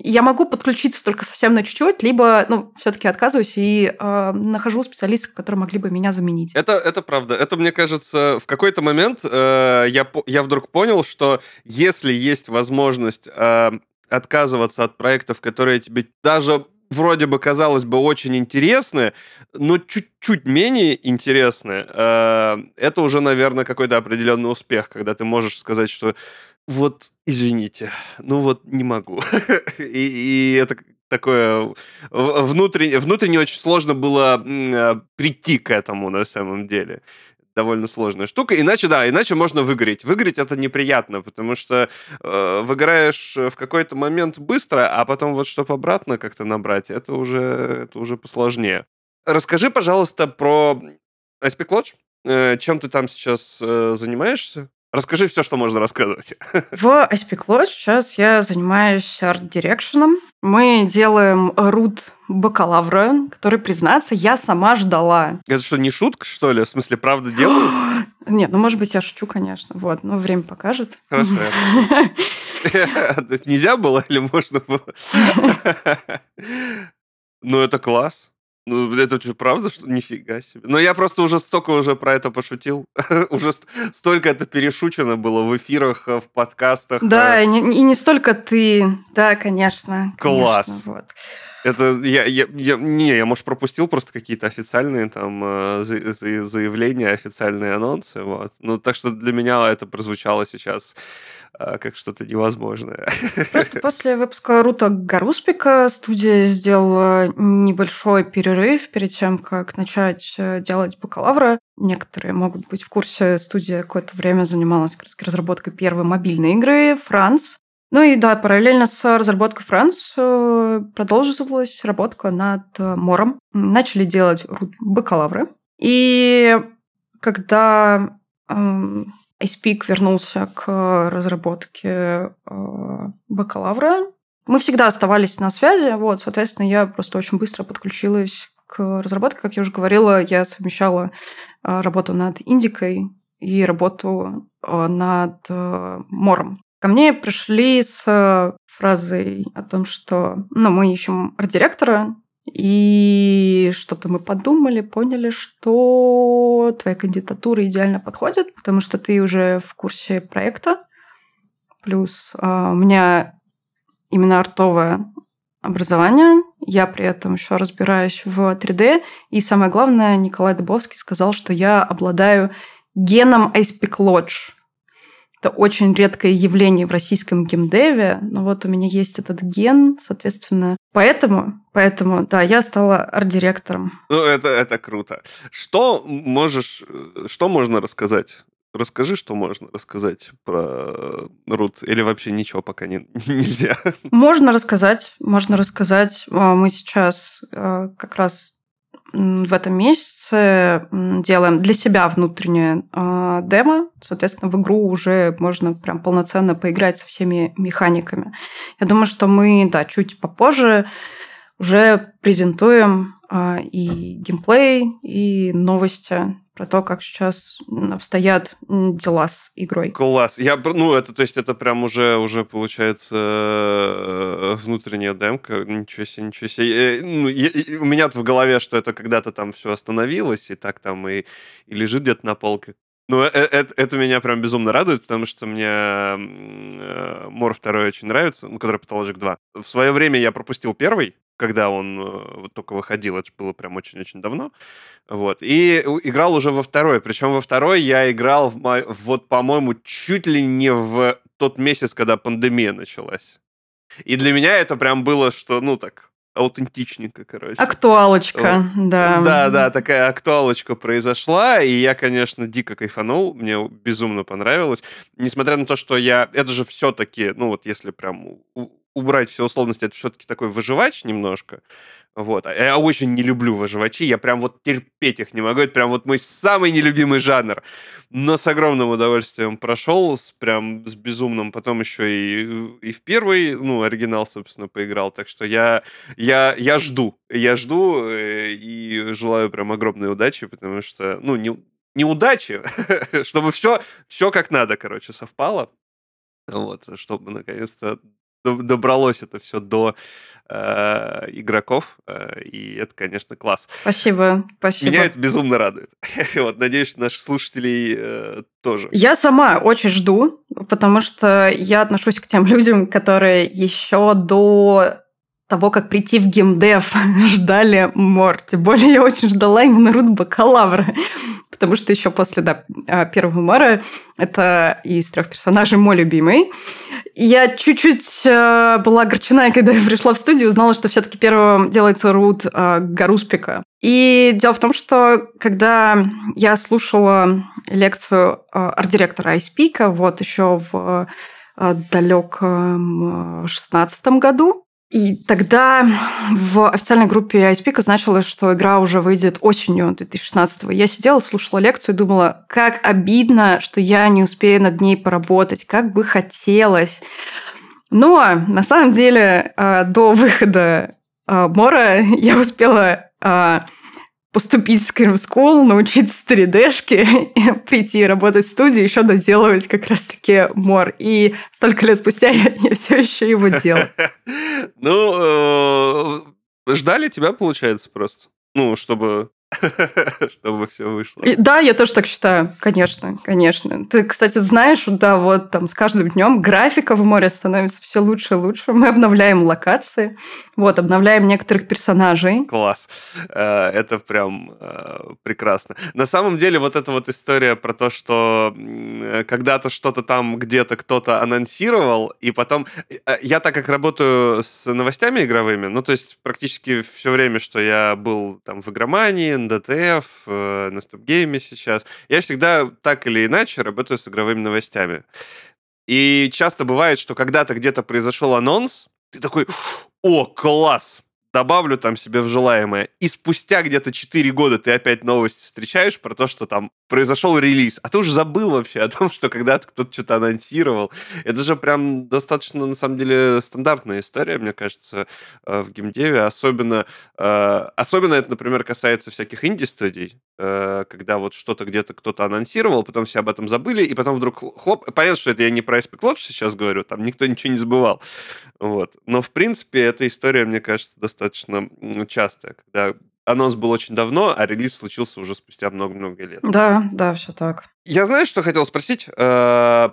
я могу подключиться только совсем на чуть-чуть, либо, ну, все-таки отказываюсь и э, нахожу специалистов, которые могли бы меня заменить. Это, это правда. Это, мне кажется, в какой-то момент э, я, я вдруг понял, что если есть возможность э, отказываться от проектов, которые тебе даже вроде бы, казалось бы, очень интересные, но чуть-чуть менее интересные, э, это уже, наверное, какой-то определенный успех, когда ты можешь сказать, что вот, извините, ну вот не могу. и, и это такое внутренне, внутренне очень сложно было э, прийти к этому на самом деле довольно сложная штука. Иначе, да, иначе можно выгореть. Выгореть это неприятно, потому что э, выгораешь в какой-то момент быстро, а потом вот чтобы обратно как-то набрать, это уже, это уже посложнее. Расскажи, пожалуйста, про Aspect Lodge. Э, чем ты там сейчас э, занимаешься? Расскажи все, что можно рассказывать. В Lodge сейчас я занимаюсь арт-дирекшеном. Мы делаем рут бакалавра, который, признаться, я сама ждала. Это что, не шутка, что ли? В смысле, правда делаю? Нет, ну, может быть, я шучу, конечно. Вот, ну, время покажет. Хорошо. Нельзя было или можно было? Ну, это класс. Ну, это же правда, что нифига себе. Но я просто уже столько уже про это пошутил. уже столько это перешучено было в эфирах, э, в подкастах. Да, э. и не, и не столько ты. Да, конечно. Класс. Конечно, вот. Это я, я, я, не, я, может, пропустил просто какие-то официальные там э, заявления, официальные анонсы, вот. Ну, так что для меня это прозвучало сейчас как что-то невозможное. Просто после выпуска Рута Гаруспика студия сделала небольшой перерыв перед тем, как начать э, делать бакалавра. Некоторые могут быть в курсе, студия какое-то время занималась как раз разработкой первой мобильной игры «Франц». Ну и да, параллельно с разработкой «Франц» э, продолжилась работа над э, Мором. Начали делать бакалавры. И когда эм, iSpeak вернулся к разработке э, бакалавра. Мы всегда оставались на связи, вот, соответственно, я просто очень быстро подключилась к разработке. Как я уже говорила, я совмещала э, работу над Индикой и работу э, над Мором. Ко мне пришли с фразой о том, что ну, мы ищем арт-директора, и что-то мы подумали, поняли, что твоя кандидатура идеально подходит, потому что ты уже в курсе проекта. Плюс а, у меня именно артовое образование. Я при этом еще разбираюсь в 3D. И самое главное, Николай Дубовский сказал, что я обладаю геном Icepeak Lodge. Это очень редкое явление в российском геймдеве, но вот у меня есть этот ген, соответственно. Поэтому, поэтому, да, я стала арт-директором. Ну, это, это круто. Что можешь, что можно рассказать? Расскажи, что можно рассказать про Рут, или вообще ничего пока не, нельзя? Можно рассказать, можно рассказать. А, мы сейчас а, как раз в этом месяце делаем для себя внутреннее э, демо. Соответственно, в игру уже можно прям полноценно поиграть со всеми механиками. Я думаю, что мы, да, чуть попозже уже презентуем э, и геймплей, и новости про то, как сейчас обстоят дела с игрой. Класс. Я, ну, это, то есть, это прям уже, уже получается э, внутренняя демка. Ничего себе, ничего себе. Э, ну, я, у меня в голове, что это когда-то там все остановилось, и так там и, и лежит где-то на полке. Ну, это, это, это меня прям безумно радует, потому что мне э, Мор 2 очень нравится, ну, который Pathologic 2. В свое время я пропустил первый, когда он э, вот только выходил, это было прям очень-очень давно, вот, и играл уже во второй, причем во второй я играл, в, вот, по-моему, чуть ли не в тот месяц, когда пандемия началась. И для меня это прям было, что, ну, так, аутентичненько, короче. Актуалочка, вот. да. Да, да, такая актуалочка произошла, и я, конечно, дико кайфанул, мне безумно понравилось. Несмотря на то, что я... Это же все-таки, ну вот если прям убрать все условности, это все-таки такой выживач немножко. Вот. А я очень не люблю выживачи, я прям вот терпеть их не могу. Это прям вот мой самый нелюбимый жанр. Но с огромным удовольствием прошел, с, прям с безумным. Потом еще и, и в первый, ну, оригинал, собственно, поиграл. Так что я, я, я жду. Я жду э, и желаю прям огромной удачи, потому что, ну, не, неудачи, чтобы все, все как надо, короче, совпало. Вот, чтобы наконец-то добралось это все до э, игроков, э, и это, конечно, класс. Спасибо, спасибо. Меня это безумно радует. вот, надеюсь, что наших слушателей э, тоже. Я сама очень жду, потому что я отношусь к тем людям, которые еще до того, как прийти в геймдев, ждали мор. Тем более я очень ждала именно рут бакалавра. Потому что еще после да, а, первого мора это из трех персонажей мой любимый. Я чуть-чуть э, была огорчена, когда я пришла в студию, узнала, что все-таки первым делается рут э, Гаруспика. И дело в том, что когда я слушала лекцию э, арт-директора Айспика, вот еще в далеком шестнадцатом году, и тогда в официальной группе ISP значилось, что игра уже выйдет осенью 2016 Я сидела, слушала лекцию и думала, как обидно, что я не успею над ней поработать, как бы хотелось. Но на самом деле э, до выхода э, Мора я успела э, поступить в Scream School, научиться 3D-шке, прийти работать в студию, еще доделывать как раз-таки мор. И столько лет спустя я, я все еще его делаю. Ну, э, ждали тебя, получается, просто? Ну, чтобы чтобы все вышло. да, я тоже так считаю, конечно, конечно. Ты, кстати, знаешь, да, вот там с каждым днем графика в море становится все лучше и лучше. Мы обновляем локации, вот, обновляем некоторых персонажей. Класс. Э, это прям э, прекрасно. На самом деле вот эта вот история про то, что когда-то что-то там где-то кто-то анонсировал, и потом... Э, я так как работаю с новостями игровыми, ну, то есть практически все время, что я был там в игромании, НДТФ, э, на Стопгейме сейчас. Я всегда так или иначе работаю с игровыми новостями. И часто бывает, что когда-то где-то произошел анонс, ты такой, о, класс, добавлю там себе в желаемое. И спустя где-то 4 года ты опять новости встречаешь про то, что там произошел релиз, а ты уже забыл вообще о том, что когда-то кто-то что-то анонсировал. Это же прям достаточно, на самом деле, стандартная история, мне кажется, э, в геймдеве. Особенно, э, особенно это, например, касается всяких инди-студий, э, когда вот что-то где-то кто-то анонсировал, потом все об этом забыли, и потом вдруг хлоп... Понятно, что это я не про Aspect Lodge сейчас говорю, там никто ничего не забывал. Вот. Но, в принципе, эта история, мне кажется, достаточно частая, когда анонс был очень давно, а релиз случился уже спустя много-много лет. Да, да, все так. Я знаю, что хотел спросить. Э,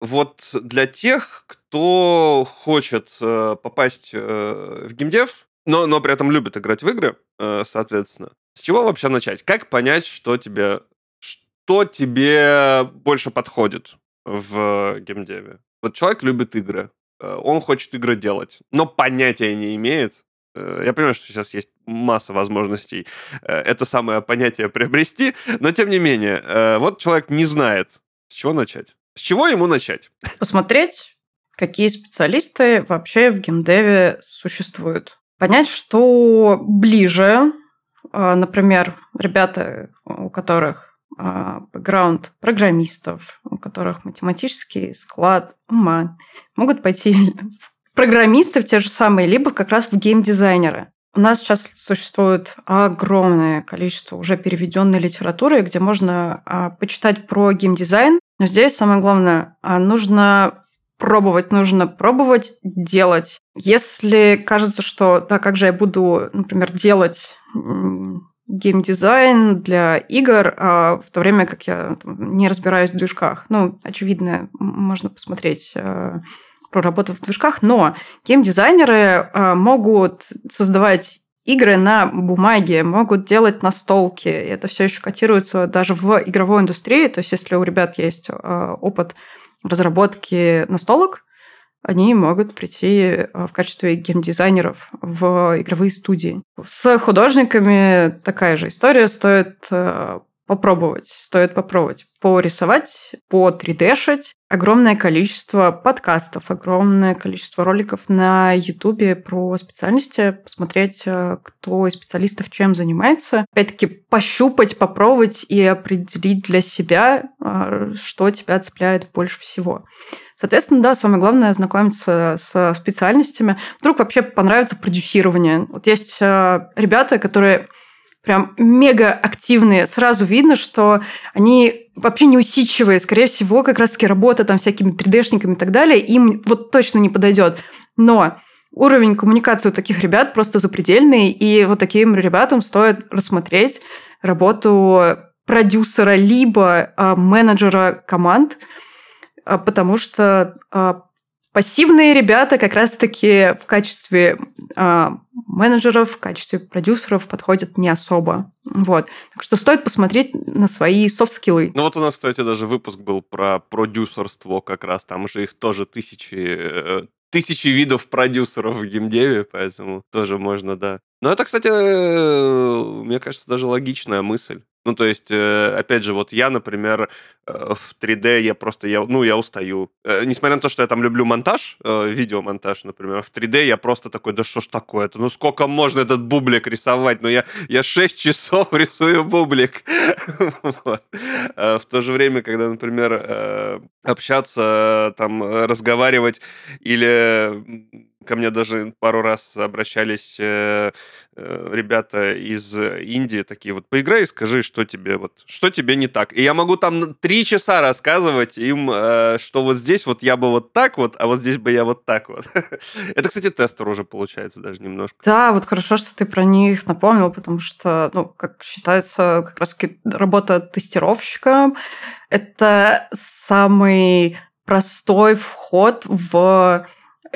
вот для тех, кто хочет э, попасть э, в геймдев, но, но при этом любит играть в игры, соответственно, с чего вообще начать? Как понять, что тебе, что тебе больше подходит в геймдеве? Вот человек любит игры, он хочет игры делать, но понятия не имеет, я понимаю, что сейчас есть масса возможностей э, это самое понятие приобрести, но тем не менее, э, вот человек не знает, с чего начать. С чего ему начать? Посмотреть, какие специалисты вообще в геймдеве существуют. Понять, что ближе, например, ребята, у которых бэкграунд программистов, у которых математический склад ума, могут пойти в программисты в те же самые, либо как раз в геймдизайнеры. У нас сейчас существует огромное количество уже переведенной литературы, где можно а, почитать про геймдизайн. Но здесь самое главное, а, нужно пробовать, нужно пробовать делать. Если кажется, что да, как же я буду, например, делать геймдизайн для игр, а в то время как я там, не разбираюсь в движках. Ну, очевидно, можно посмотреть про работу в движках, но геймдизайнеры э, могут создавать игры на бумаге, могут делать настолки. Это все еще котируется даже в игровой индустрии. То есть, если у ребят есть э, опыт разработки настолок, они могут прийти в качестве геймдизайнеров в игровые студии. С художниками такая же история. Стоит попробовать, стоит попробовать порисовать, по 3D-шить. Огромное количество подкастов, огромное количество роликов на Ютубе про специальности, посмотреть, э, кто из специалистов чем занимается. Опять-таки, пощупать, попробовать и определить для себя, э, что тебя цепляет больше всего. Соответственно, да, самое главное знакомиться с специальностями. Вдруг вообще понравится продюсирование. Вот есть э, ребята, которые прям мега активные. Сразу видно, что они вообще не усидчивые. Скорее всего, как раз-таки работа там всякими 3D-шниками и так далее им вот точно не подойдет. Но уровень коммуникации у таких ребят просто запредельный, и вот таким ребятам стоит рассмотреть работу продюсера либо а, менеджера команд, а, потому что а, пассивные ребята как раз-таки в качестве а, менеджеров, в качестве продюсеров подходят не особо. Вот. Так что стоит посмотреть на свои софт-скиллы. Ну вот у нас, кстати, даже выпуск был про продюсерство как раз. Там же их тоже тысячи, э, тысячи видов продюсеров в геймдеве, поэтому тоже можно, да. Но это, кстати, э, мне кажется, даже логичная мысль. Ну, то есть, э, опять же, вот я, например, э, в 3D я просто, я, ну, я устаю. Э, несмотря на то, что я там люблю монтаж, видеомонтаж, например, в 3D я просто такой, да что ж такое-то? Ну, сколько можно этот бублик рисовать? Ну, я, я 6 часов рисую бублик. В то же время, когда, например, общаться, там, разговаривать или Ко мне даже пару раз обращались э, э, ребята из Индии, такие вот, поиграй и скажи, что тебе вот, что тебе не так. И я могу там три часа рассказывать им, э, что вот здесь вот я бы вот так вот, а вот здесь бы я вот так вот. Это, кстати, тестер уже получается даже немножко. Да, вот хорошо, что ты про них напомнил, потому что, ну, как считается, как раз работа тестировщика – это самый простой вход в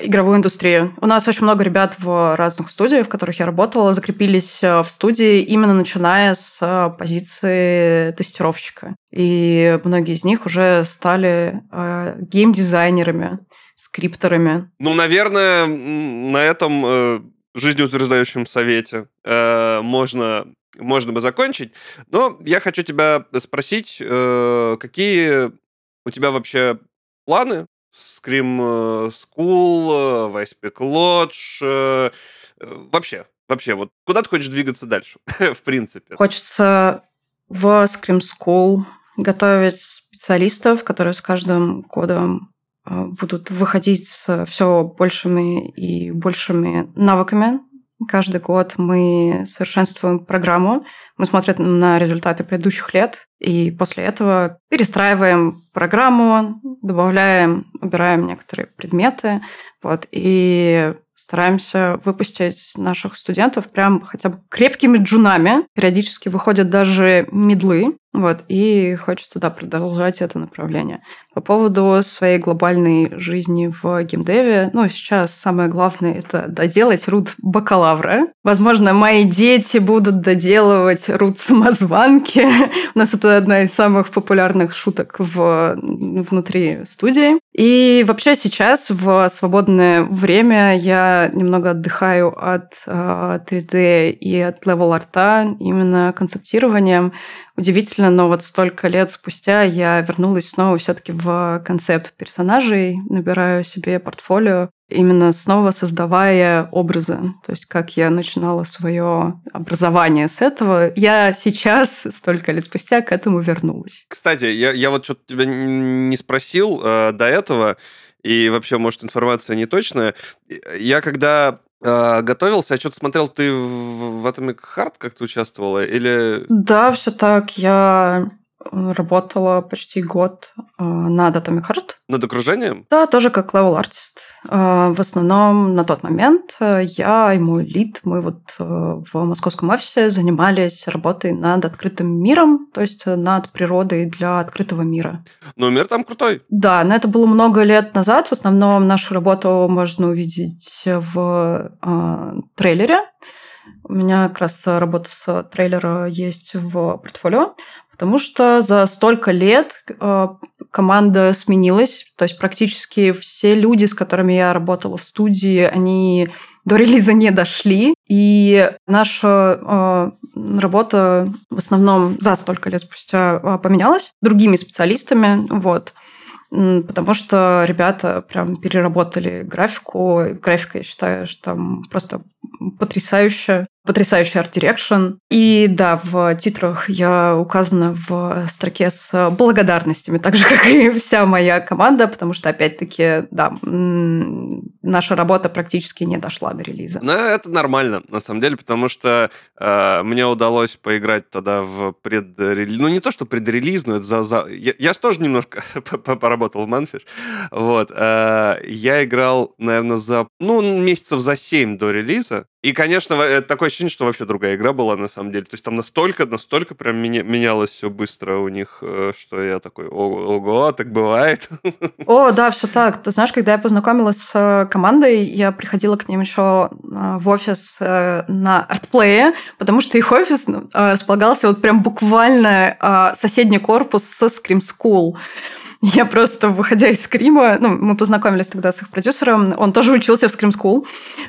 игровую индустрию. У нас очень много ребят в разных студиях, в которых я работала, закрепились э, в студии именно начиная с э, позиции тестировщика. И многие из них уже стали э, геймдизайнерами, скрипторами. Ну, наверное, на этом э, жизнеутверждающем совете э, можно можно бы закончить. Но я хочу тебя спросить, э, какие у тебя вообще планы Scream School, Vice Peak Lodge. Вообще, вообще, вот куда ты хочешь двигаться дальше, в принципе? Хочется в Scream School готовить специалистов, которые с каждым годом э, будут выходить с все большими и большими навыками. Каждый год мы совершенствуем программу, мы смотрим на результаты предыдущих лет, и после этого перестраиваем программу, добавляем, убираем некоторые предметы, вот, и стараемся выпустить наших студентов прям хотя бы крепкими джунами. Периодически выходят даже медлы, вот, и хочется, да, продолжать это направление. По поводу своей глобальной жизни в геймдеве, ну, сейчас самое главное – это доделать рут бакалавра. Возможно, мои дети будут доделывать рут самозванки. У нас это одна из самых популярных шуток в, внутри студии. И вообще сейчас в свободное время я немного отдыхаю от 3D э, и от level арта именно концептированием. Удивительно, но вот столько лет спустя я вернулась снова все-таки в концепт персонажей, набираю себе портфолио, именно снова создавая образы. То есть как я начинала свое образование с этого, я сейчас, столько лет спустя, к этому вернулась. Кстати, я, я вот что-то тебя не спросил э, до этого, и вообще, может, информация не точная. Я когда э, готовился, я что-то смотрел, ты в Atomic Heart как-то участвовала? Или... Да, все так. Я работала почти год э, над Atomic Heart. Над окружением? Да, тоже как level артист. Э, в основном на тот момент э, я и мой лид, мы вот в московском офисе занимались работой над открытым миром, то есть над природой для открытого мира. Ну, мир там крутой. Да, но это было много лет назад. В основном нашу работу можно увидеть в э, трейлере. У меня как раз работа с трейлера есть в портфолио. Потому что за столько лет э, команда сменилась, то есть практически все люди, с которыми я работала в студии, они до релиза не дошли, и наша э, работа в основном за столько лет спустя э, поменялась другими специалистами, вот. Потому что ребята прям переработали графику. Графика, я считаю, что там просто потрясающая потрясающий art direction. И да, в титрах я указана в строке с благодарностями, так же, как и вся моя команда, потому что, опять-таки, да, наша работа практически не дошла до релиза. Ну, это нормально, на самом деле, потому что э, мне удалось поиграть тогда в предрелиз... Ну, не то, что предрелизную, это за... за... Я, я же тоже немножко поработал в Mundfish. Вот. Э, я играл, наверное, за... Ну, месяцев за 7 до релиза. И, конечно, такое ощущение, что вообще другая игра была на самом деле. То есть там настолько, настолько прям меня, менялось все быстро у них, э, что я такой, ого, так бывает. О, да, все так. Ты знаешь, когда я познакомилась с э, командой, я приходила к ним еще э, в офис на артплее, потому что их офис располагался вот прям буквально соседний корпус со Scream School. Я просто, выходя из Скрима, ну, мы познакомились тогда с их продюсером, он тоже учился в Scream School,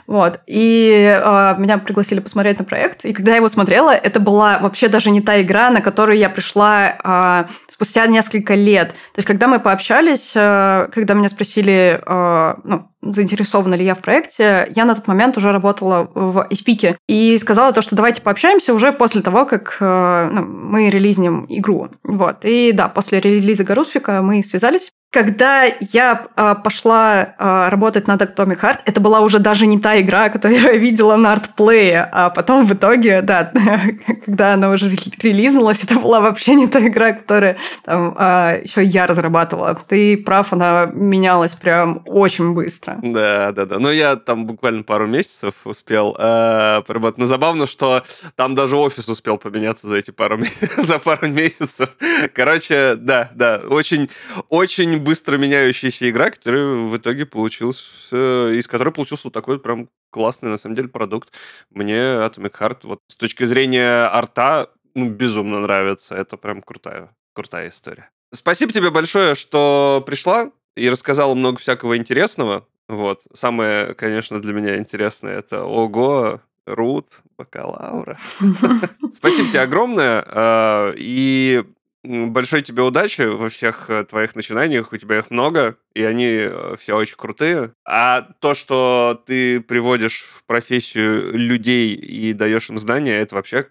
вот, и э, меня пригласили посмотреть на проект, и когда я его смотрела, это была вообще даже не та игра, на которую я пришла э, спустя несколько лет. То есть, когда мы пообщались, э, когда меня спросили, э, ну, заинтересована ли я в проекте, я на тот момент уже работала в Испике и сказала то, что давайте пообщаемся уже после того, как э, ну, мы релизнем игру. Вот. И да, после релиза Гаруспика мы связались. Когда я э, пошла э, работать над Atomic Heart, это была уже даже не та игра, которую я видела на артплее, а потом в итоге, да, когда она уже релизнулась, это была вообще не та игра, которую там, э, еще я разрабатывала. Ты прав, она менялась прям очень быстро. Да, да, да. Но я там буквально пару месяцев успел э, поработать. Но забавно, что там даже офис успел поменяться за эти пару, за пару месяцев. Короче, да, да, очень, очень быстро меняющаяся игра, которая в итоге получилась, э, из которой получился вот такой прям классный, на самом деле, продукт. Мне Atomic Heart вот с точки зрения арта ну, безумно нравится. Это прям крутая, крутая история. Спасибо тебе большое, что пришла и рассказала много всякого интересного. Вот. Самое, конечно, для меня интересное это ого, Рут, бакалавра. Спасибо тебе огромное. А, и Большой тебе удачи во всех э, твоих начинаниях, у тебя их много, и они э, все очень крутые. А то, что ты приводишь в профессию людей и даешь им знания, это вообще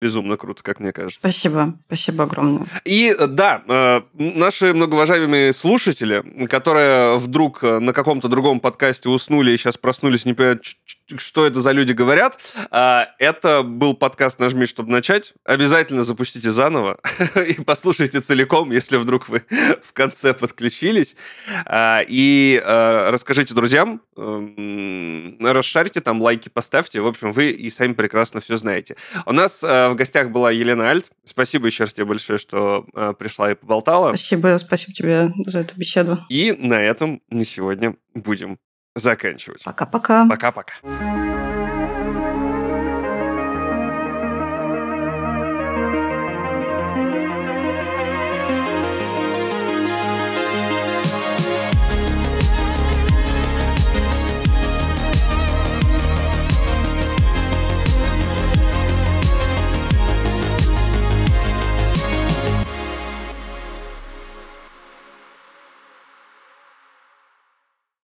безумно круто, как мне кажется. Спасибо, спасибо огромное. И э, да, э, наши многоуважаемые слушатели, которые вдруг э, на каком-то другом подкасте уснули и сейчас проснулись, не понимают, что это за люди говорят, это был подкаст «Нажми, чтобы начать». Обязательно запустите заново и послушайте целиком, если вдруг вы в конце подключились. И расскажите друзьям, эм, расшарьте там, лайки поставьте. В общем, вы и сами прекрасно все знаете. У нас в гостях была Елена Альт. Спасибо еще раз тебе большое, что э, пришла и поболтала. Спасибо, спасибо тебе за эту беседу. И на этом на сегодня будем заканчивать. Пока-пока. Пока-пока.